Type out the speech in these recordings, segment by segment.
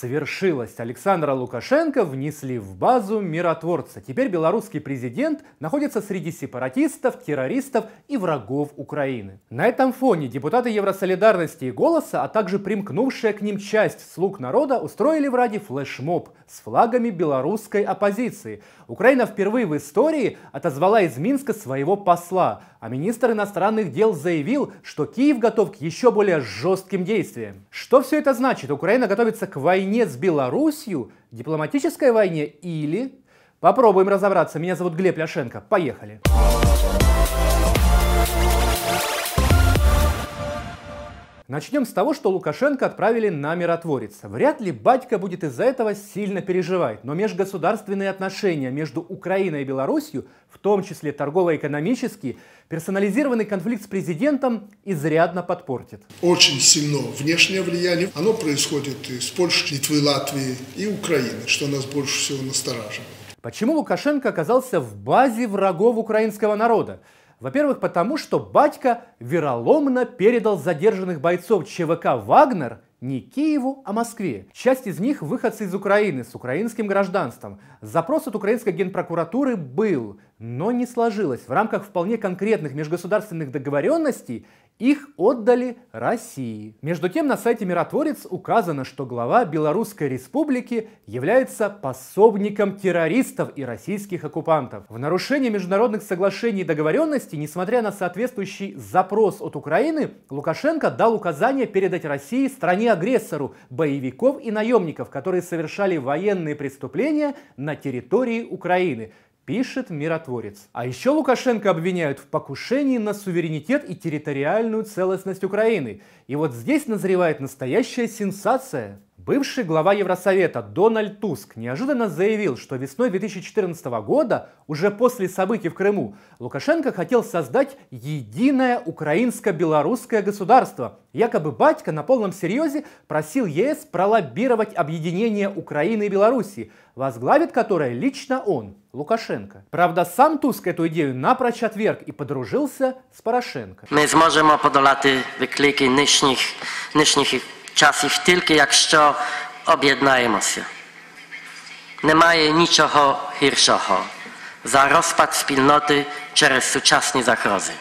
Свершилось. Александра Лукашенко внесли в базу миротворца. Теперь белорусский президент находится среди сепаратистов, террористов и врагов Украины. На этом фоне депутаты Евросолидарности и Голоса, а также примкнувшая к ним часть слуг народа устроили в Раде флешмоб с флагами белорусской оппозиции. Украина впервые в истории отозвала из Минска своего посла, а министр иностранных дел заявил, что Киев готов к еще более жестким действиям. Что все это значит? Украина готовится к войне с Белоруссией, дипломатической войне или... Попробуем разобраться. Меня зовут Глеб Ляшенко. Поехали. Начнем с того, что Лукашенко отправили на миротворец. Вряд ли батька будет из-за этого сильно переживать, но межгосударственные отношения между Украиной и Беларусью, в том числе торгово-экономические, персонализированный конфликт с президентом изрядно подпортит. Очень сильно внешнее влияние. Оно происходит из Польши, Литвы, Латвии и Украины, что нас больше всего настораживает. Почему Лукашенко оказался в базе врагов украинского народа? Во-первых, потому что батька вероломно передал задержанных бойцов ЧВК «Вагнер» не Киеву, а Москве. Часть из них выходцы из Украины с украинским гражданством. Запрос от украинской генпрокуратуры был, но не сложилось. В рамках вполне конкретных межгосударственных договоренностей их отдали России. Между тем на сайте «Миротворец» указано, что глава Белорусской Республики является пособником террористов и российских оккупантов. В нарушение международных соглашений и договоренностей, несмотря на соответствующий запрос от Украины, Лукашенко дал указание передать России стране-агрессору боевиков и наемников, которые совершали военные преступления на территории Украины пишет миротворец. А еще Лукашенко обвиняют в покушении на суверенитет и территориальную целостность Украины. И вот здесь назревает настоящая сенсация. Бывший глава Евросовета Дональд Туск неожиданно заявил, что весной 2014 года, уже после событий в Крыму, Лукашенко хотел создать единое украинско-белорусское государство. Якобы батька на полном серьезе просил ЕС пролоббировать объединение Украины и Белоруссии, возглавит которое лично он, Лукашенко. Правда, сам Туск эту идею напрочь отверг и подружился с Порошенко. Мы сможем подолати виклики нынешних, нынешних часів тільки якщо об'єднаємося. Немає нічого гіршого за розпад спільноти через сучасні загрози.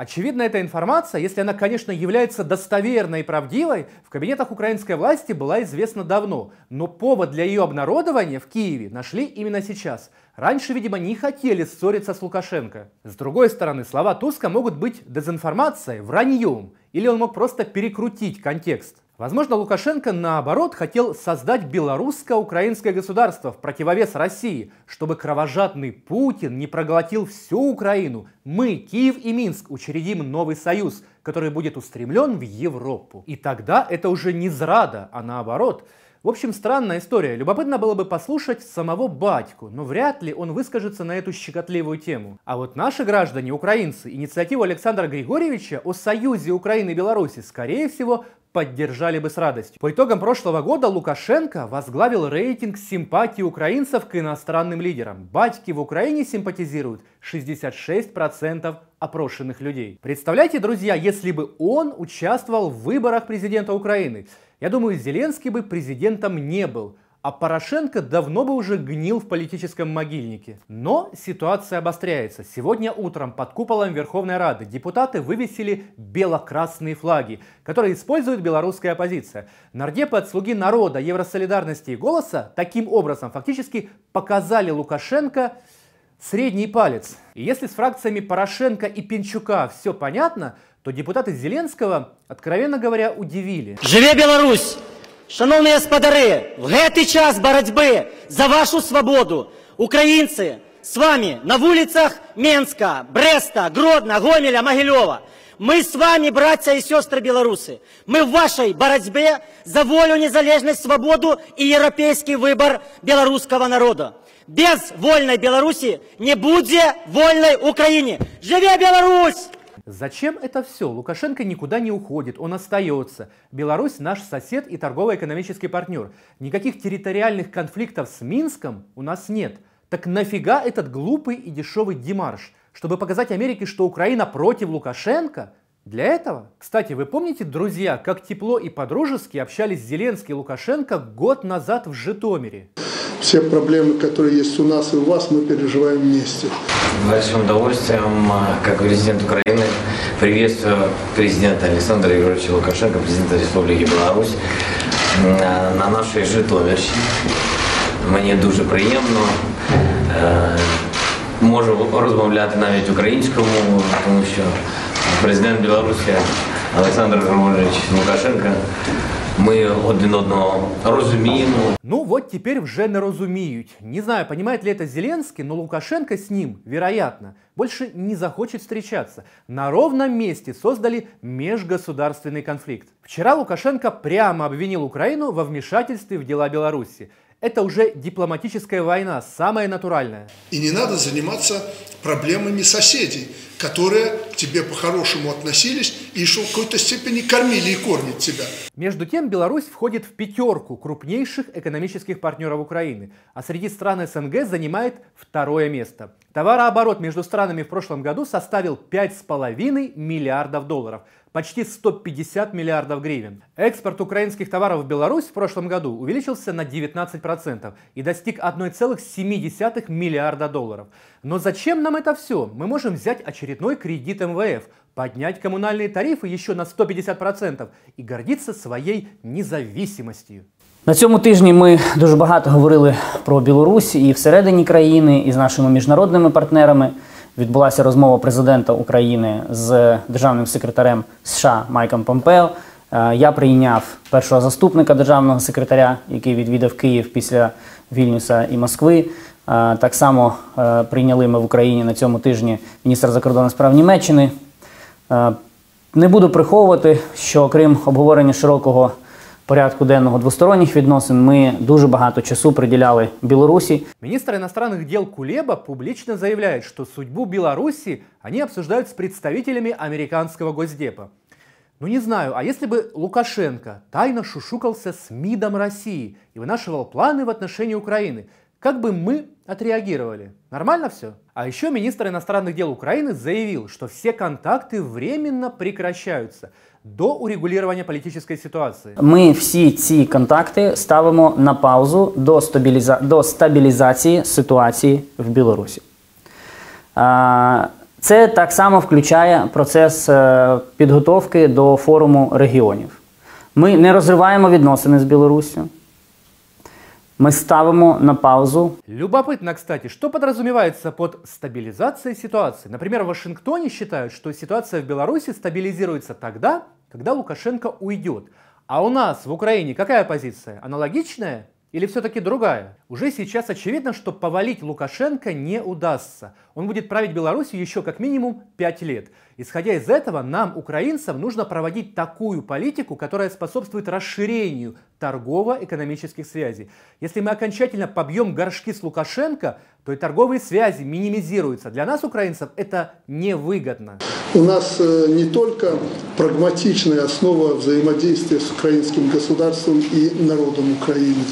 Очевидно, эта информация, если она, конечно, является достоверной и правдивой, в кабинетах украинской власти была известна давно. Но повод для ее обнародования в Киеве нашли именно сейчас. Раньше, видимо, не хотели ссориться с Лукашенко. С другой стороны, слова Туска могут быть дезинформацией, враньем. Или он мог просто перекрутить контекст. Возможно, Лукашенко, наоборот, хотел создать белорусско-украинское государство в противовес России, чтобы кровожадный Путин не проглотил всю Украину. Мы, Киев и Минск, учредим новый союз, который будет устремлен в Европу. И тогда это уже не зрада, а наоборот – в общем, странная история. Любопытно было бы послушать самого батьку, но вряд ли он выскажется на эту щекотливую тему. А вот наши граждане, украинцы, инициативу Александра Григорьевича о союзе Украины и Беларуси, скорее всего, поддержали бы с радостью. По итогам прошлого года Лукашенко возглавил рейтинг симпатии украинцев к иностранным лидерам. Батьки в Украине симпатизируют 66% опрошенных людей. Представляете, друзья, если бы он участвовал в выборах президента Украины, я думаю, Зеленский бы президентом не был, а Порошенко давно бы уже гнил в политическом могильнике. Но ситуация обостряется. Сегодня утром под куполом Верховной Рады депутаты вывесили бело-красные флаги, которые использует белорусская оппозиция. Нардепы от «Слуги народа», Евросолидарности и «Голоса» таким образом фактически показали Лукашенко средний палец. И если с фракциями Порошенко и Пинчука все понятно, то депутаты Зеленского, откровенно говоря, удивили. Живе Беларусь! Шановні господари, в гэтый час боротьби за вашу свободу українці з вами на вулицях Менска, Бреста, Гродно, Гомеля, Могилева. Мы с вами, братья и сестры белорусы. Мы в вашей борьбе за волю, незалежность, свободу и европейский выбор белорусского народа. Без вольной Беларуси не будет вольной Украине. Живе Беларусь! Зачем это все? Лукашенко никуда не уходит, он остается. Беларусь наш сосед и торгово-экономический партнер. Никаких территориальных конфликтов с Минском у нас нет. Так нафига этот глупый и дешевый демарш? Чтобы показать Америке, что Украина против Лукашенко? Для этого, кстати, вы помните, друзья, как тепло и подружески общались Зеленский и Лукашенко год назад в Житомире? Все проблемы, которые есть у нас и у вас, мы переживаем вместе С большим удовольствием, как президент Украины, приветствую президента Александра Григорьевича Лукашенко, президента Республики Беларусь, на нашій Житомирщині. Мені дуже приємно. Можу розмовляти навіть українською мовою, тому що президент Білорусі Олександр Григорович Лукашенко мы один одного разумеем. Ну вот теперь вже не разумеют. Не знаю, понимает ли это Зеленский, но Лукашенко с ним, вероятно, больше не захочет встречаться. На ровном месте создали межгосударственный конфликт. Вчера Лукашенко прямо обвинил Украину во вмешательстве в дела Беларуси. Это уже дипломатическая война, самая натуральная. И не надо заниматься проблемами соседей, которые тебе по-хорошему относились и что в какой-то степени кормили и кормят тебя. Между тем, Беларусь входит в пятерку крупнейших экономических партнеров Украины, а среди стран СНГ занимает второе место. Товарооборот между странами в прошлом году составил 5,5 миллиардов долларов – почти 150 миллиардов гривен. Экспорт украинских товаров в Беларусь в прошлом году увеличился на 19% и достиг 1,7 миллиарда долларов. Но зачем нам это все? Мы можем взять очередной кредит МВФ, поднять коммунальные тарифы еще на 150% и гордиться своей независимостью. На цьому тижні ми дуже багато говорили про Білорусь і всередині країни, і з нашими міжнародними партнерами Відбулася розмова президента України з державним секретарем США Майком Помпео. Е, я прийняв першого заступника державного секретаря, який відвідав Київ після Вільнюса і Москви. Е, так само е, прийняли ми в Україні на цьому тижні міністра закордонних справ Німеччини. Не буду приховувати, що окрім обговорення широкого порядку денного двосторонних відносин ми дуже багато часу приділяли Білорусі. Министр иностранных дел Кулеба публично заявляет, что судьбу Беларуси они обсуждают с представителями американского Госдепа. Ну не знаю, а если бы Лукашенко тайно шушукался с МИДом России и вынашивал планы в отношении Украины, как бы мы отреагировали? Нормально все? А еще министр иностранных дел Украины заявил, что все контакты временно прекращаются – до урегулювання політичної ситуації. Ми всі ці контакти ставимо на паузу до, стабіліза... до стабілізації ситуації в Білорусі. Це так само включає процес е, підготовки до форуму регіонів. Ми не розриваємо відносини з Білоруссю. Мы ставимо на паузу. Любопытно, кстати, что подразумевается под стабилизацией ситуации. Например, в Вашингтоне считают, что ситуация в Беларуси стабилизируется тогда, когда Лукашенко уйдет. А у нас в Украине какая позиция? Аналогичная? Или все-таки другая? Уже сейчас очевидно, что повалить Лукашенко не удастся. Он будет править Беларусью еще как минимум 5 лет. Исходя из этого, нам, украинцам, нужно проводить такую политику, которая способствует расширению торгово-экономических связей. Если мы окончательно побьем горшки с Лукашенко, то и торговые связи минимизируются. Для нас, украинцев, это невыгодно. У нас э, не только прагматичная основа взаимодействия с украинским государством и народом Украины.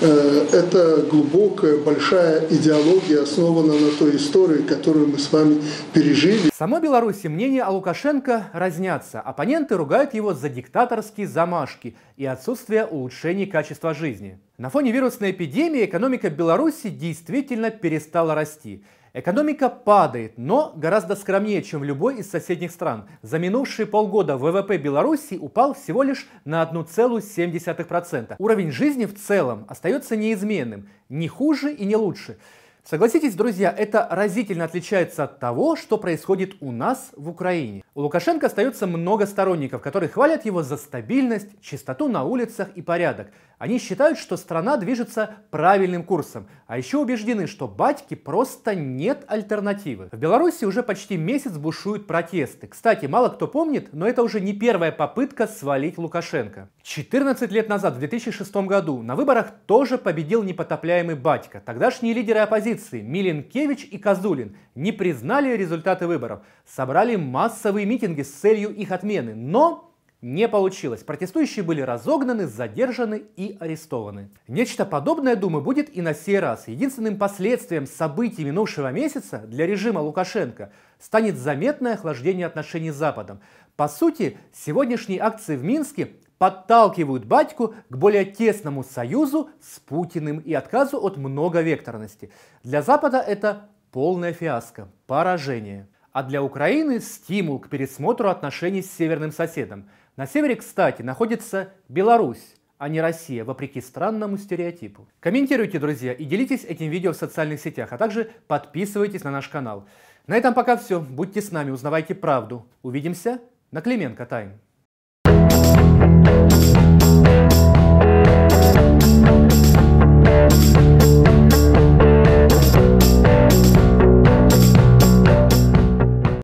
Э, это глубокая, большая идеология, основана на той истории, которую мы с вами пережили. В самой Беларуси мнения о Лукашенко разнятся. Оппоненты ругают его за диктаторские замашки и отсутствие улучшений качества жизни. На фоне вирусной эпидемии экономика Беларуси действительно перестала расти. Экономика падает, но гораздо скромнее, чем в любой из соседних стран. За минувшие полгода ВВП Беларуси упал всего лишь на 1,7%. Уровень жизни в целом остается неизменным, не хуже и не лучше. Согласитесь, друзья, это разительно отличается от того, что происходит у нас в Украине. У Лукашенко остается много сторонников, которые хвалят его за стабильность, чистоту на улицах и порядок. Они считают, что страна движется правильным курсом, а еще убеждены, что батьки просто нет альтернативы. В Беларуси уже почти месяц бушуют протесты. Кстати, мало кто помнит, но это уже не первая попытка свалить Лукашенко. 14 лет назад, в 2006 году, на выборах тоже победил непотопляемый батька. Тогдашние лидеры оппозиции Миленкевич и Козулин не признали результаты выборов, собрали массовые митинги с целью их отмены, но Не получилось. Протестующие были разогнаны, задержаны и арестованы. Нечто подобное, думаю, будет и на сей раз. Единственным последствием событий минувшего месяца для режима Лукашенко станет заметное охлаждение отношений с Западом. По сути, сегодняшние акции в Минске подталкивают батьку к более тесному союзу с Путиным и отказу от многовекторности. Для Запада это полная фиаско, поражение. А для Украины стимул к пересмотру отношений с северным соседом. На севере, кстати, находится Беларусь, а не Россия, вопреки странному стереотипу. Комментируйте, друзья, и делитесь этим видео в социальных сетях, а также подписывайтесь на наш канал. На этом пока все. Будьте с нами, узнавайте правду. Увидимся на Клименко Тайм.